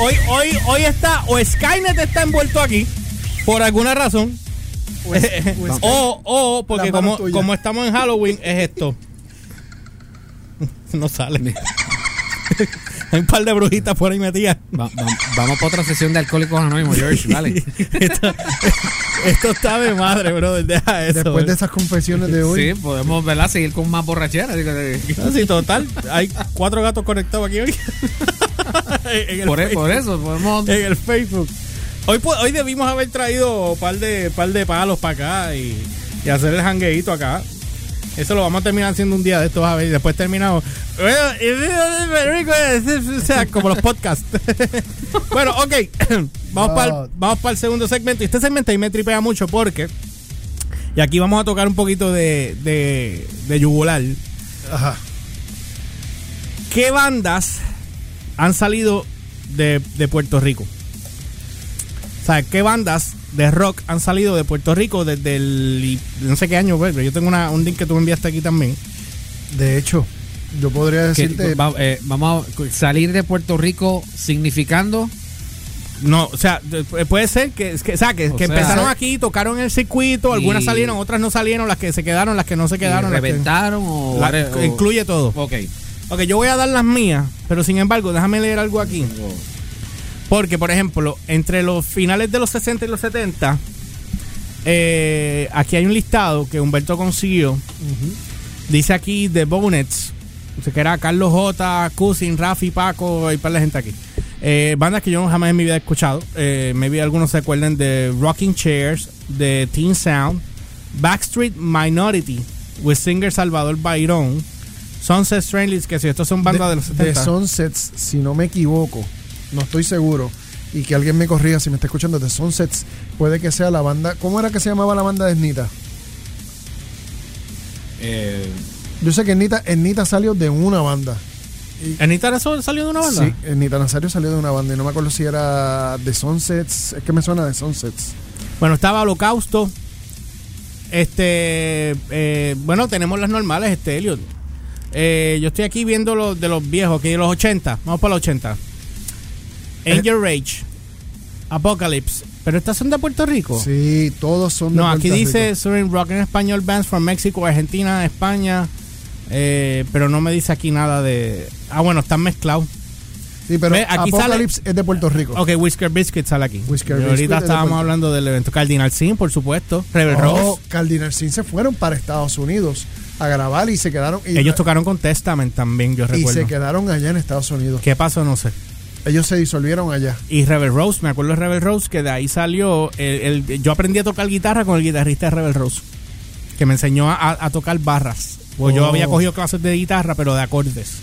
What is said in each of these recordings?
Hoy, hoy, hoy está, o Skynet está envuelto aquí, por alguna razón. o, o, porque como, como estamos en Halloween, es esto. No sale. Hay un par de brujitas por ahí metidas. Va- va- vamos para otra sesión de Alcohólicos Anónimos, George. Dale. esto, esto está de madre, bro. Deja eso. Después de esas confesiones de hoy. Sí, podemos ¿verdad? seguir con más borrachera. Digo, eh, No, sí, total. Hay cuatro gatos conectados aquí hoy. en, el Por, e- Facebook. por eso, podemos. en el Facebook. Hoy, hoy debimos haber traído un par de, par de palos para acá y, y hacer el jangueito acá. Eso lo vamos a terminar haciendo un día de estos, a ver, y después terminamos. O sea, como los podcasts. bueno, ok. vamos para el, vamos para el segundo segmento. Y este segmento ahí me tripea mucho porque. Y aquí vamos a tocar un poquito de, de, de yugular. Ajá. ¿Qué bandas han salido de, de Puerto Rico? O sea, ¿qué bandas de rock han salido de Puerto Rico desde el... no sé qué año, pero yo tengo una, un link que tú me enviaste aquí también. De hecho, yo podría que- decirte. va- eh, vamos a salir de Puerto Rico significando. No, o sea, de- puede ser que, o sea, que, O que sea- empezaron aquí, tocaron el circuito, algunas salieron, otras no salieron, las que se quedaron, las que no se quedaron. y las que- ¿Reventaron o, la- o- incluye todo. Ok. Ok, yo voy a dar las mías, pero sin embargo, déjame leer algo aquí. Porque, por ejemplo, entre los finales de los 60 y los 70, eh, aquí hay un listado que Humberto consiguió. Dice aquí The Bonnets, que era Carlos J, Cousin, Rafi, Paco y par de gente aquí. Eh, bandas que yo jamás en mi vida he escuchado. Eh, maybe algunos se acuerdan de Rocking Chairs, de Teen Sound, Backstreet Minority, with singer Salvador Bayrón, Sunset Strangers, que si estos son bandas de, los 70. de Sunsets, si no me equivoco, no estoy seguro. Y que alguien me corrija si me está escuchando. De Sunsets puede que sea la banda. ¿Cómo era que se llamaba la banda de Snita? Eh, Yo sé que Ernita, Ernita salió de una banda. ¿Anita Nazario salió de una banda? Sí, Ernita Nazario salió de una banda. Y no me acuerdo si era de Sunsets. Es que me suena de Sunsets. Bueno, estaba Holocausto. Este, eh, bueno, tenemos las normales, este Elliot. Eh, yo estoy aquí viendo los de los viejos, que de los 80. Vamos para los 80. Angel Rage, Apocalypse. Pero estas son de Puerto Eh. Rico. Sí, todos son de no, aquí Puerto dice Rico. Southern Rock en español, bands from México, Argentina, España. eh, pero no me dice aquí nada de. Ah, bueno, están mezclados. Sí, pero aquí Apocalypse es de Puerto Rico. Ok, Whisker Biscuit sale aquí. Whisker Y Biscuit ahorita de estábamos hablando del evento Cardinal Sin, por supuesto. Rebel Oh, Rose. Cardinal Sin se fueron para Estados Unidos a grabar y se quedaron. Y, Ellos tocaron con Testament también, yo y recuerdo. se quedaron allá en Estados Unidos. ¿Qué pasó? No sé. Ellos se disolvieron allá. Y Rebel Rose, me acuerdo de Rebel Rose, que de ahí salió. el- el- yo aprendí a tocar guitarra con el guitarrista de Rebel Rose, que me enseñó a, a tocar barras. Pues yo Oh. había cogido clases de guitarra, pero de acordes.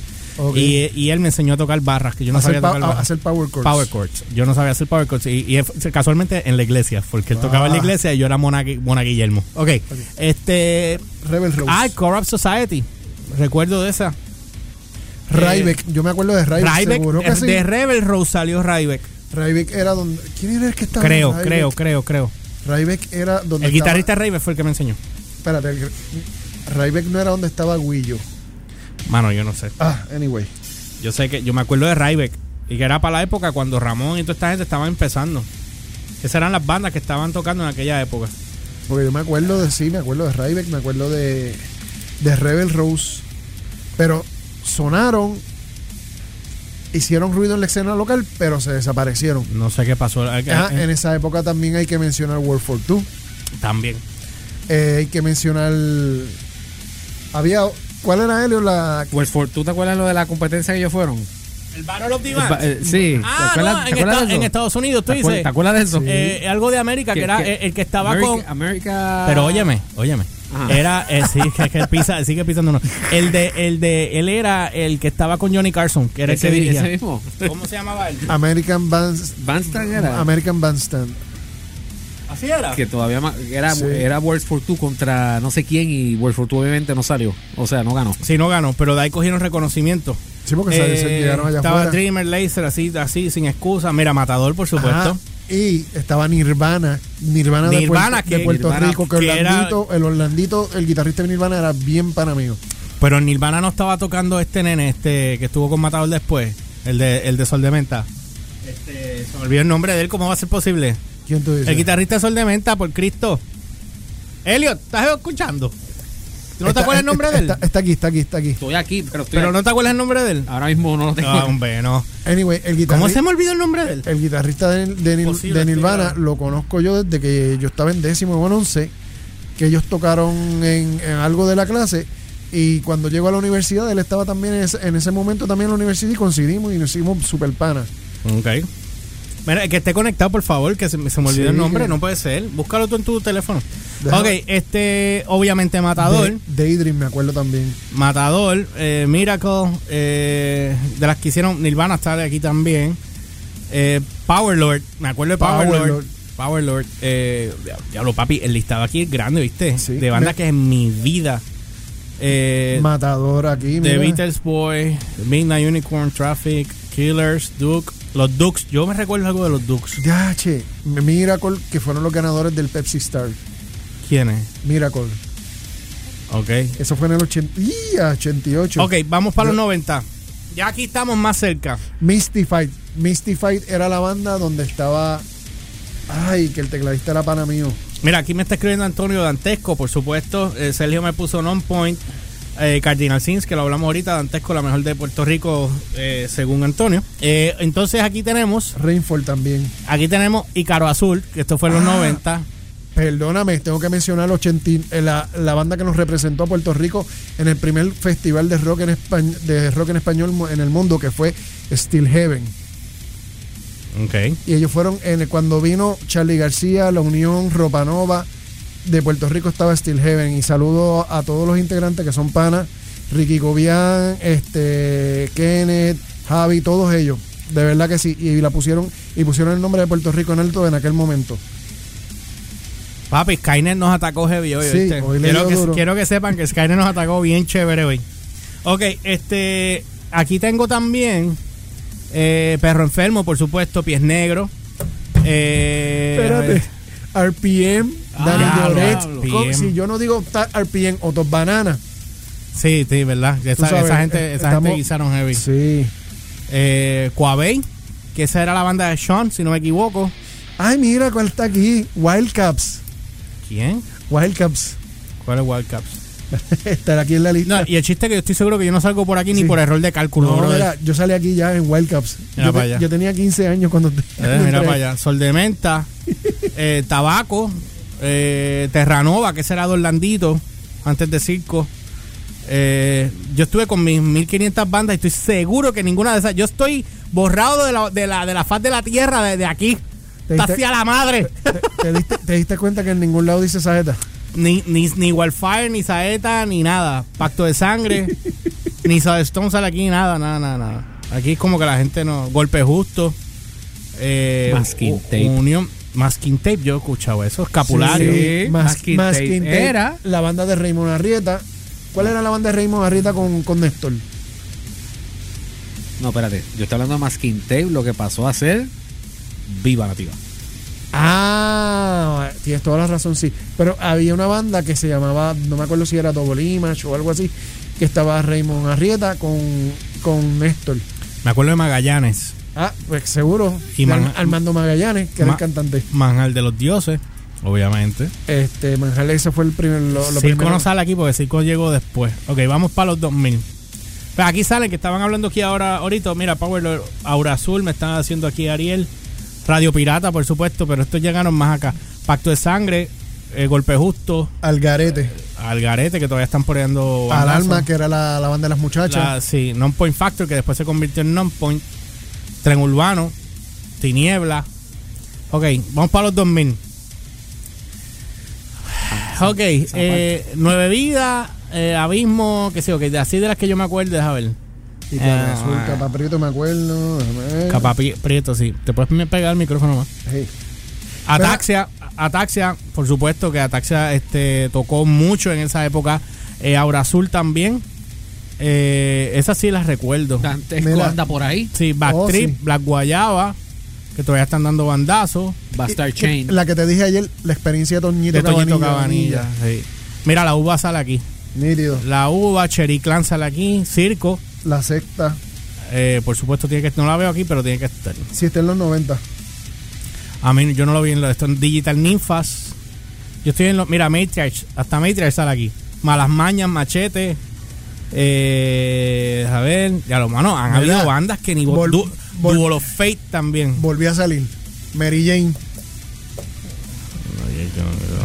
Y, y él me enseñó a tocar barras, que yo no hacer, sabía tocar barras. hacer power chords. Power chords. Yo no sabía hacer power chords. Y, y casualmente en la iglesia, porque él tocaba en la Ah. iglesia y yo era Mona, Mona Guillermo. Ok. Este. Rebel Rose. Ah, Corrupt Society. Recuerdo de esa. Ryback. Yo me acuerdo de Ryback. Ryback. seguro que eh, sí. De Rebel Rose salió Ryback. Ryback era donde. ¿Quién era el que estaba? Creo, creo, creo, creo. Ryback era donde. El estaba- guitarrista Ryback fue el que me enseñó. Espérate. el- Ryback no era donde estaba Guillo. Mano, yo no sé. Ah, anyway. Yo sé que yo me acuerdo de Ryback. Y que era para la época cuando Ramón y toda esta gente estaban empezando. Esas eran las bandas que estaban tocando en aquella época. Porque yo me acuerdo de sí, me acuerdo de Ryback, me acuerdo de, de Rebel Rose. Pero sonaron, hicieron ruido en la escena local, pero se desaparecieron. No sé qué pasó. Eh, Ah, eh, en esa época también hay que mencionar World for Two. También. Eh, hay que mencionar. Había. ¿Cuál era Helio? La. pues, for- ¿tú te acuerdas lo de la competencia que ellos fueron? El Battle of the ba- eh, sí. Ah, ¿Te acuerdas, no, te en, acuerdas Esta- de eso? en Estados Unidos, tú ¿Te acuer- dices. ¿Te acuerdas de eso? Eh, algo de América, que, Que- era que- el, que estaba America, con. America- Pero óyeme, óyeme. Ajá. Era, eh, sí, que, pisa, sigue pisando uno. El de, el de, él era el que estaba con Johnny Carson, que era el ese, que dirigía. ese mismo. ¿Cómo se llamaba él? American Band, Bandstand era. American Bandstand. Así era. que todavía era, Sí. era Worlds for Two contra no sé quién y Worlds for Two obviamente no salió. O sea, no ganó. Sí, no ganó, pero de ahí cogieron reconocimiento. Sí, porque se- se Eh, llegaron allá estaba afuera. Dreamer, Laser, así, así, sin excusa. Mira, Matador, por supuesto. Ajá. Y estaba Nirvana. Nirvana, Nirvana, de, Puerto, que- de Puerto Nirvana, Rico. Que, que era- Orlandito, el Orlandito, el guitarrista de Nirvana era bien pana mío. Pero Nirvana no estaba tocando este nene, este que estuvo con Matador después, el de, el de Sol de Menta. Este, se me olvidó el nombre de él, ¿cómo va a ser posible? ¿Quién tú dices? El guitarrista de Sol de Menta, por Cristo. Elliot, ¿estás escuchando? ¿Tú no te acuerdas el nombre de él? Está, está aquí, está aquí, está aquí. Estoy aquí, pero estoy Pero no te acuerdas el nombre de él. Ahora mismo no lo tengo. No, hombre, no. Anyway, el ¿Cómo guitarrista, se me olvidó el nombre de él? el guitarrista de, de Nirvana lo conozco yo desde que yo estaba en décimo o en once, que ellos tocaron en, en algo de la clase. Y cuando llegó a la universidad, él estaba también en ese, en ese momento también en la universidad y coincidimos y nos hicimos super panas. Ok. Mira, que esté conectado, por favor, que se, me- se me olvidó Sí, el nombre, que- no puede ser. Búscalo tú en tu teléfono. Déjame- Ok, este, obviamente Matador. De, Daydream me acuerdo también. Matador, eh, Miracle, eh, de las que hicieron Nirvana está de aquí también. Eh, Power Lord, me acuerdo de Power, Power Lord. Lord. Power Lord, eh, diablo papi, el listado aquí es grande, ¿viste? Sí. De bandas Me- que en mi vida. Eh, Matador aquí. The mira. Beatles Boy, Midnight Unicorn, Traffic, Killers, Duke, los Dukes. Yo me recuerdo algo de los Dukes. Ya, che. Miracle, que fueron los ganadores del Pepsi Star. ¿Quiénes? Miracle. Ok. Eso fue en el 80, ¡Ih! 88. Ok, vamos para los Yo- 90. Ya aquí estamos más cerca. Mystified. Mystified era la banda donde estaba. Ay, que el tecladista era pana mío. Mira, aquí me está escribiendo Antonio Dantesco, por supuesto. Eh, Sergio me puso Non Point. Eh, Cardinal Sins, que lo hablamos ahorita. Dantesco, la mejor de Puerto Rico, eh, según Antonio. Eh, entonces aquí tenemos, Rainfall también. aquí tenemos Icaro Azul, que esto fue en los Ah. 90. Perdóname, tengo que mencionar 80 y- eh, la, la banda que nos representó a Puerto Rico en el primer festival de rock en, españ- de rock en español en el mundo, que fue Steel Heaven. Ok. Y ellos fueron, en el- cuando vino Charlie García, La Unión, Ropanova, de Puerto Rico estaba Steel Heaven. Y saludo a todos los integrantes que son panas, Ricky Gobián, este, Kenneth, Javi, todos ellos. De verdad que sí. Y la pusieron, y pusieron el nombre de Puerto Rico en alto en aquel momento. Papi, Skynet nos atacó heavy hoy. Sí, ¿viste? hoy quiero, que, duro. quiero que sepan que Skynet nos atacó bien chévere hoy. Ok, este. Aquí tengo también eh, Perro Enfermo, por supuesto, Pies Negros. Eh, Espérate. RPM, Dani Ah, Lloret. Si yo no digo RPM o Top Banana. Sí, sí, ¿verdad? Esa, sabes, esa gente, esa estamos- gente guisaron heavy. Sí. Eh, que esa era la banda de Sean, si no me equivoco. Ay, mira cuál está aquí. Wildcaps. ¿Quién? Wildcaps. ¿Cuál es Wildcaps? Estará aquí en la lista. No, y el chiste es que yo estoy seguro que yo no salgo por aquí ni por error de cálculo, No, mira, yo salí aquí ya en Wildcaps. Mira Yo, para te- allá. yo tenía 15 años cuando. Eh, mira para allá. Sol de menta, eh, tabaco, eh, Terranova, que ese era de Orlandito, antes de Circo. Eh, yo estuve con mis 1500 bandas y estoy seguro que ninguna de esas. Yo estoy borrado de la, de la, de la faz de la tierra de, de aquí. Te diste- hacia la madre. ¿Te, te diste, te diste cuenta que en ningún lado dice saeta? Ni, ni, ni Wildfire, ni Saeta, ni nada. Pacto de sangre, ni Stone sale aquí, nada, nada, nada, nada. Aquí es como que la gente no. Golpe justo. Eh, Masking tape. Unión. Masking tape, yo he escuchado eso. Escapulario. Sí. Mas- Masking Masking Tape Tape, era. La banda de Raymond Arrieta. ¿Cuál era la banda de Raymond Arrieta con, con Néstor? No, espérate. Yo estoy hablando de Masking Tape, lo que pasó a ser Viva Nativa. Ah, tienes toda la razón, sí. Pero había una banda que se llamaba, no me acuerdo si era Double Image o algo así, que estaba Raymond Arrieta con, con Néstor. Me acuerdo de Magallanes. Ah, pues seguro. Y Man- Armando Magallanes, que era Ma- el cantante. Manjal de los Dioses, obviamente. Este, Manjales, ese fue el primer. Lo, lo Circo primero. no sale aquí porque Circo llegó después. Ok, vamos para los 2000. Pues aquí salen que estaban hablando aquí ahora, ahorita. Mira, Power Aura Azul, me están haciendo aquí Ariel. Radio Pirata, por supuesto, pero estos llegaron más acá. Pacto de Sangre, eh, Golpe Justo, Algarete. Algarete, que todavía están poniendo. Alarma, que era la, la banda de las muchachas. La, sí, Non Point Factor, que después se convirtió en Non Point. Tren Urbano, Tiniebla. Ok, vamos para los 2000. Ok, eh, Nueve Vidas, eh, Abismo, qué sé yo, que así de las que yo me acuerdo, déjame ver. Y Eh, Azul, Capa Prieto, me acuerdo. déjame ver. Capa Pri- Prieto, sí. ¿Te puedes pegar el micrófono más? Ataxia, Ataxia, por supuesto que Ataxia este, tocó mucho en esa época. Eh, Aura Azul también. Eh, esas sí las recuerdo. Dantesco Mira. anda por ahí. Sí, Backtrip, Oh, sí. Black Guayaba, que todavía están dando bandazos. Bastard Chain. La que te dije ayer, la experiencia de Toñito, De Toñito Cabanilla. Cabanilla. sí. Mira, la uva sale aquí. Nítido. La uva, Cherry Clan sale aquí. Circo. La secta. eh, por supuesto, tiene que no la veo aquí, pero tiene que estar. Si está en los 90. A mí, yo no lo vi en lo, esto en Digital Ninfas. Yo estoy en los. Mira, Matrix. Hasta Matrix sale aquí. Malas Mañas, Machete. Eh, a ver. Ya lo mano, han habido bandas que ni. Vol- du, vol- Duel of Fate también. Volví a salir. Mary Jane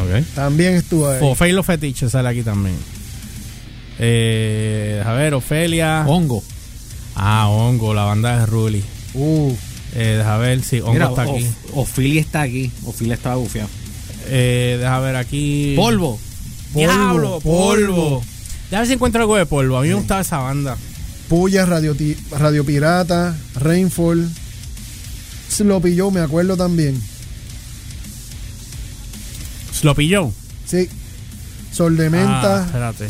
Ok. también estuvo ahí. Fate los Fetiches sale aquí también. Eh, a ver, Ofelia. Hongo. Ah, Hongo, la banda de Ruli. Uh, Eh, deja ver si Hongo Mira, está aquí. Ophelia está aquí. Ophelia estaba bufiado. Eh, deja ver aquí. Polvo. Diablo, Polvo, polvo. Polvo. Déjame ver si encuentro algo de polvo. A mí me gustaba esa banda. Puya, Radio, Radio Pirata, Rainfall. Sloppy Joe, me acuerdo también. Sloppy Joe. Sí. Sol de Ah, Menta. espérate.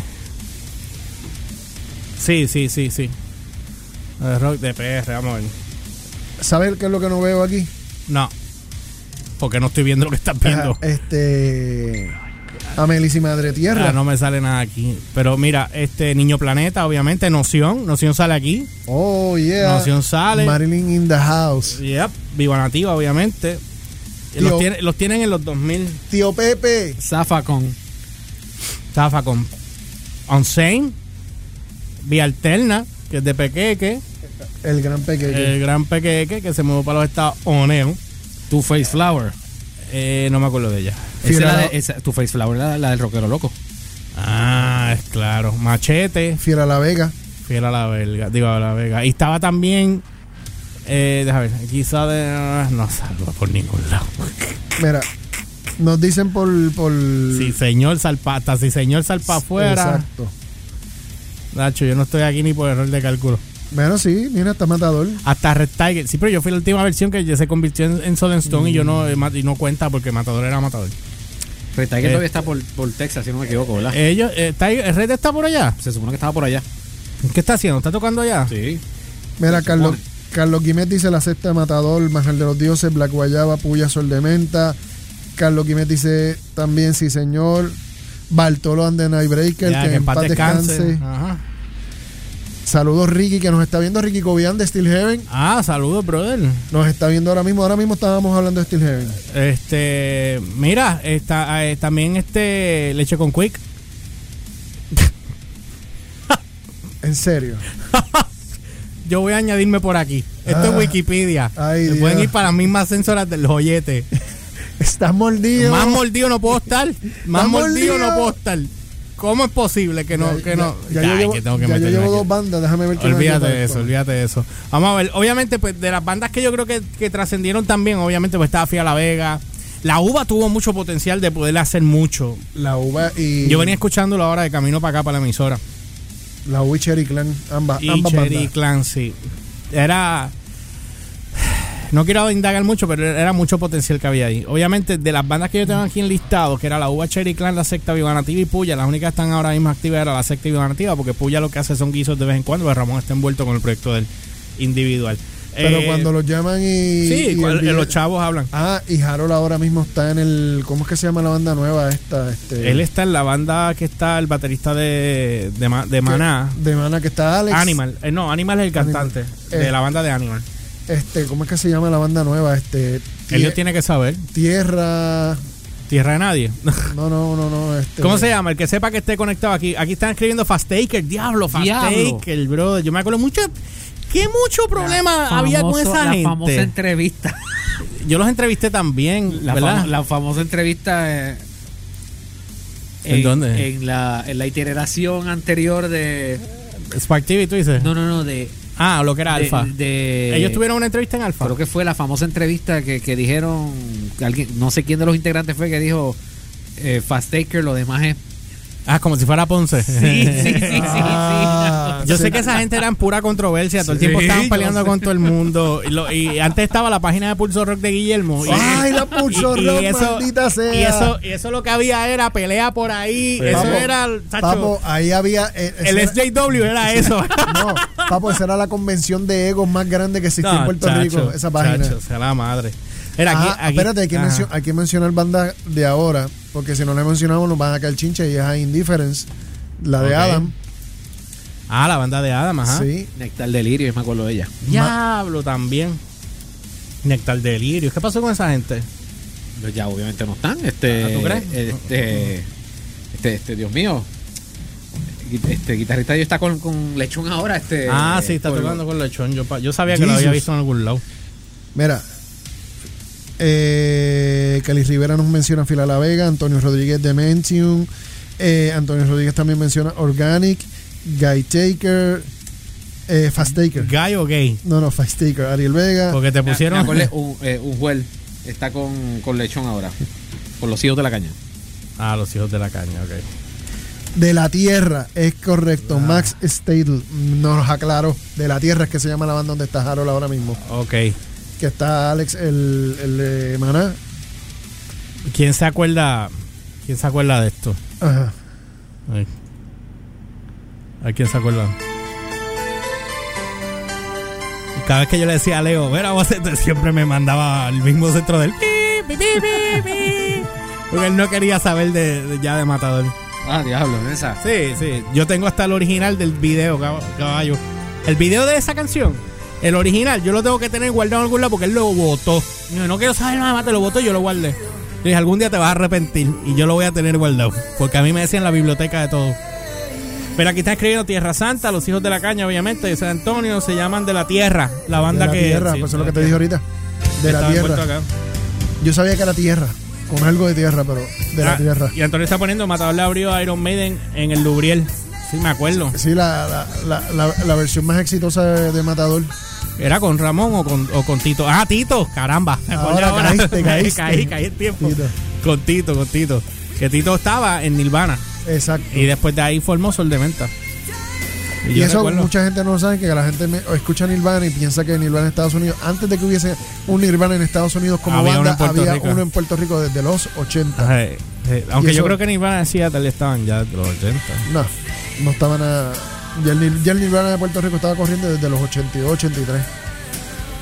Sí, sí, sí, sí. Eh, rock de PR, vamos a ver. ¿Sabes qué es lo que no veo aquí? No. Porque no estoy viendo lo que estás viendo. Este. Amelis y Madre Tierra. Ah, no me sale nada aquí. Pero mira, este Niño Planeta, obviamente, Noción. Noción sale aquí. Oh, yeah. Noción sale. Marilyn in the House. Yep. Viva Nativa, obviamente. Tío. Los, tiene- los tienen en los 2000. Tío Pepe. Zafacon. Zafa con Unsane. Vía Alterna, que es de Pequeque. El gran pequeño. El gran Pequeque, que se mudó para los Estados Unidos. Two Face Flower. Eh, no me acuerdo de ella. Esa es la Fiera- de- esa- Two Face Flower, la, la del rockero loco. Ah, es claro. Machete. Fiera La Vega. Fiel a la Vega. Digo, a la Vega. Y estaba también. Eh, déjame ver. Quizá de. ah, No salgo por ningún lado. Mira, nos dicen por. por Si señor salpata, si señor salpa afuera. Exacto. Nacho, yo no estoy aquí ni por error de cálculo. Bueno, sí, mira, está matador. Hasta Red Tiger. Sí, pero yo fui la última versión que ya se convirtió en, en and Stone y yo no, eh, ma- y no cuenta porque Matador era Matador. Red Tiger Eh. todavía está por, por Texas, si no me equivoco, ¿verdad? Ellos, eh, Tiger- ¿Red está por allá? Se supone que estaba por allá. ¿Qué está haciendo? ¿Está tocando allá? Sí. Mira, Carlos. Carlos Quimet dice la sexta de Matador, Manjar de los Dioses, Black Guayaba, Puya, Sol de Menta. Carlos Quimet dice también, sí señor. Bartolo and the Nightbreaker, Ya, que, en paz descanse. Ajá. Saludos Ricky, que nos está viendo Ricky Cobian de Steel Heaven. Ah, saludos, brother. Nos está viendo ahora mismo. Ahora mismo estábamos hablando de Steel Heaven. Este, mira, está, eh, también este Leche con Quick. En serio. Yo voy a añadirme por aquí. Esto es Ah. Wikipedia. Ay, pueden ir para las mismas sensoras del joyete. Estás mordido. Más mordido no puedo estar. Más Más mordido no mordido. puedo estar. ¿Cómo es posible que no? Ya- que no? Ya, ya yo llevo, que tengo que ya yo llevo dos bandas. Déjame ver Olvídate de eso, olvídate de eso. Vamos a ver, obviamente, pues de las bandas que yo creo que, que trascendieron también, obviamente, pues estaba Fia La Vega. La uva tuvo mucho potencial de poder hacer mucho. La uva y. Yo venía escuchándolo ahora de camino para acá, para la emisora. La uva y Cherry Clan. Ambas, Y ambas Cherry bandas. Clan, sí. Era. No quiero indagar mucho, pero era mucho potencial que había ahí. Obviamente, de las bandas que yo tengo aquí en listado, que era la Uva Cherry Clan, la secta Viva Nativa y Puya, las únicas que están ahora mismo activas era la secta Viva Nativa, porque Puya lo que hace son guisos de vez en cuando, pero Ramón está envuelto con el proyecto del individual. Pero Eh, cuando los llaman y. Sí, y cual- el video- los chavos hablan. Ah, y Harold ahora mismo está en el. ¿Cómo es que se llama la banda nueva esta? Este, Él está en la banda que está el baterista de, de, de que- Maná. De Mana, que está Alex. Animal. Eh, no, Animal es el Animal. cantante Eh. de la banda de Animal. Este, ¿Cómo es que se llama la banda nueva? Este. Ellos tiene que saber. Tierra. Tierra de nadie. No, no, no, no. Este, ¿Cómo se llama? El que sepa que esté conectado aquí. Aquí están escribiendo Fastaker. Diablo, Diablo. Fastaker, brother. Yo me acuerdo mucho. ¿Qué mucho problema La había con esa la gente? famosa entrevista. Yo los entrevisté también, La, ¿verdad? la famosa entrevista. eh, ¿En dónde? En la, en la iteración anterior de. Spark TV, tú dices. No, no, no, de. Ah, lo que era de- Alfa. de- Ellos tuvieron una entrevista en Alfa. Creo que fue la famosa entrevista que, que dijeron. que alguien, no sé quién de los integrantes fue que dijo. Eh, Fast Taker, lo demás es. Ah, como si fuera Ponce. Sí, sí, sí, sí. Ah, Yo sí. sé que esa gente era en pura controversia. Todo el tiempo estaban peleando con todo el mundo. Y, lo- y antes estaba la página de Pulso Rock de Guillermo. Y, Ay, la Pulso y- Rock, eso- maldita sea. Y eso, y eso lo que había era pelea por ahí. Eso Papo, era. tacho, Papo, ahí había. eh, el SJW era eso. No, papo, esa era la convención de egos más grande que existía en Puerto chacho, Rico, esa página. chacho, sea la madre. Era aquí, Ah, aquí- espérate, hay que, ajá. mencio- hay que mencionar bandas de ahora, porque si no le mencionamos nos van a caer chinche y es a Indifference, la de. Adam. Ah, la banda de Adam, ajá. Sí. Nectar Delirio, yo me acuerdo de ella. Diablo también. Nectar Delirio. ¿Qué pasó con esa gente? Pues ya obviamente no están. Este, Ah, ¿tú crees? Este, este, este, Dios mío. Este guitarrista yo está con, con Lechón ahora. Este, ah, sí, está con- tocando con lechón. Yo, pa- yo sabía que lo había visto en algún lado. Mira, eh, Cali Rivera nos menciona Fila La Vega, Antonio Rodríguez de Mentium, eh, Antonio Rodríguez también menciona Organic, Guy Taker, eh, Fast Taker. ¿Gay o gay? No, no, Fast Taker, Ariel Vega. Porque te pusieron. me un, eh, un juez está con, con Lechón ahora. Con los hijos de la caña. Ah, los hijos de la caña, ok. De la Tierra, es correcto. Max Stadel nos aclaró. De la Tierra es que se llama la banda donde está Harold ahora mismo. Ok. Que está Alex, el, el de Maná. ¿Quién se acuerda? ¿Quién se acuerda de esto? Ajá. Ay. ¿A quién se acuerda? Cada vez que yo le decía a Leo, ver a vos, siempre me mandaba al mismo centro del. Porque él no quería saber de, de- ya de Matador. Ah, diablo, esa. Sí, sí. Yo tengo hasta el original del video, cab- caballo. El video de esa canción, el original, yo lo tengo que tener guardado en algún lado porque él lo votó. Yo no quiero saber nada más, te lo votó y yo lo guardé. Yo dije, algún día te vas a arrepentir y yo lo voy a tener guardado. Porque a mí me decían la biblioteca de todo. Pero aquí está escribiendo Tierra Santa, los hijos de la caña, obviamente, de San Antonio, se llaman de la Tierra, la banda de la que. Tierra, sí, pues eso es lo que te la dije ahorita. De la Tierra. Yo sabía que era Tierra. Con algo de tierra, pero de la Ah, Tierra. Y Antonio está poniendo Matador le abrió a Iron Maiden en el Lubriel. Sí, me acuerdo. Sí, la, la, la, la, la versión más exitosa de, de Matador. ¿Era con Ramón o con, o con Tito? Ah, Tito, caramba. Me acordé Ahora caíste, caíste. caí, caí el tiempo. Tito. Con Tito, con Tito. Que Tito estaba en Nirvana. Exacto. Y después de ahí formó Sol de Venta. Y, eso recuerdo- mucha gente no lo sabe, que la gente me- escucha Nirvana y piensa que Nirvana en Estados Unidos, antes de que hubiese un Nirvana en Estados Unidos como Había uno banda, en Puerto había Rico. uno en Puerto Rico desde los 80. Ajá, eh, eh, aunque Y yo eso- creo que Nirvana y Seattle estaban ya de los 80. No, no estaban a... Ya el, Nir- ya el Nirvana de Puerto Rico estaba corriendo desde los 82, 83.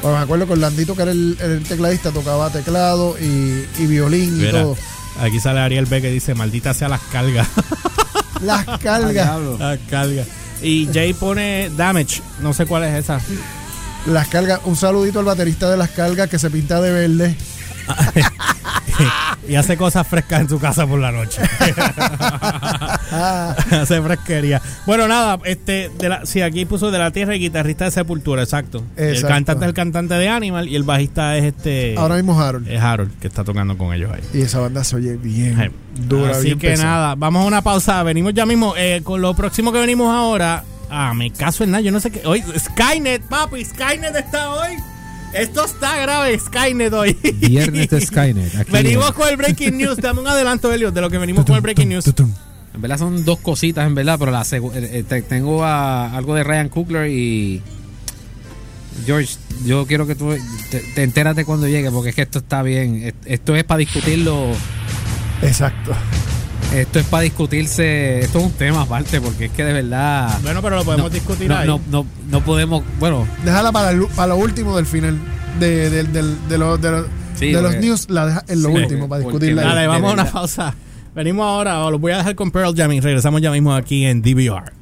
Bueno, me acuerdo con Landito, que era el, el tecladista, tocaba teclado y, y violín y todo. aquí sale Ariel B que dice, maldita sea las cargas. Las cargas. las cargas. Y Jay pone Damage. No sé cuál es esa. Las cargas. Un saludito al baterista de las cargas que se pinta de verde. y hace cosas frescas en su casa por la noche. Hace fresquería. Bueno, nada, este, de la, sí, aquí puso de la tierra y guitarrista de Sepultura, exacto. El cantante es el cantante de Animal y el bajista es este. ahora mismo Harold. es Harold, que está tocando con ellos ahí. Y esa banda se oye bien Ay, dura, Así bien que pesada. nada, vamos a una pausa. Venimos ya mismo. eh, con lo próximo que venimos ahora. Ah, me caso en nada. Yo no sé qué. Hoy, Skynet, papi. Skynet está hoy. Esto está grave, Skynet hoy. Viernes de Skynet. Aquí venimos en- con el breaking news. Dame un adelanto, Elliot, de lo que venimos con el breaking news. En verdad son dos cositas, en verdad, pero la eh, eh, te- tengo a- algo de Ryan Coogler y George, yo quiero que tú te, te enteras de cuando llegue, porque es que esto está bien. Esto es para discutirlo, Exacto. Esto es para discutirse, esto es un tema aparte, porque es que de verdad Bueno, pero lo podemos no, discutir no, ahí. no, no, no podemos, bueno, Déjala para, el- para lo último del final. De, de, los- de Sí, de los porque- news, la deja en lo Sí, último para discutirla. Dale, vamos a una pausa. Venimos ahora, o los voy a dejar con Pearl Jam y regresamos ya mismo aquí en DVR.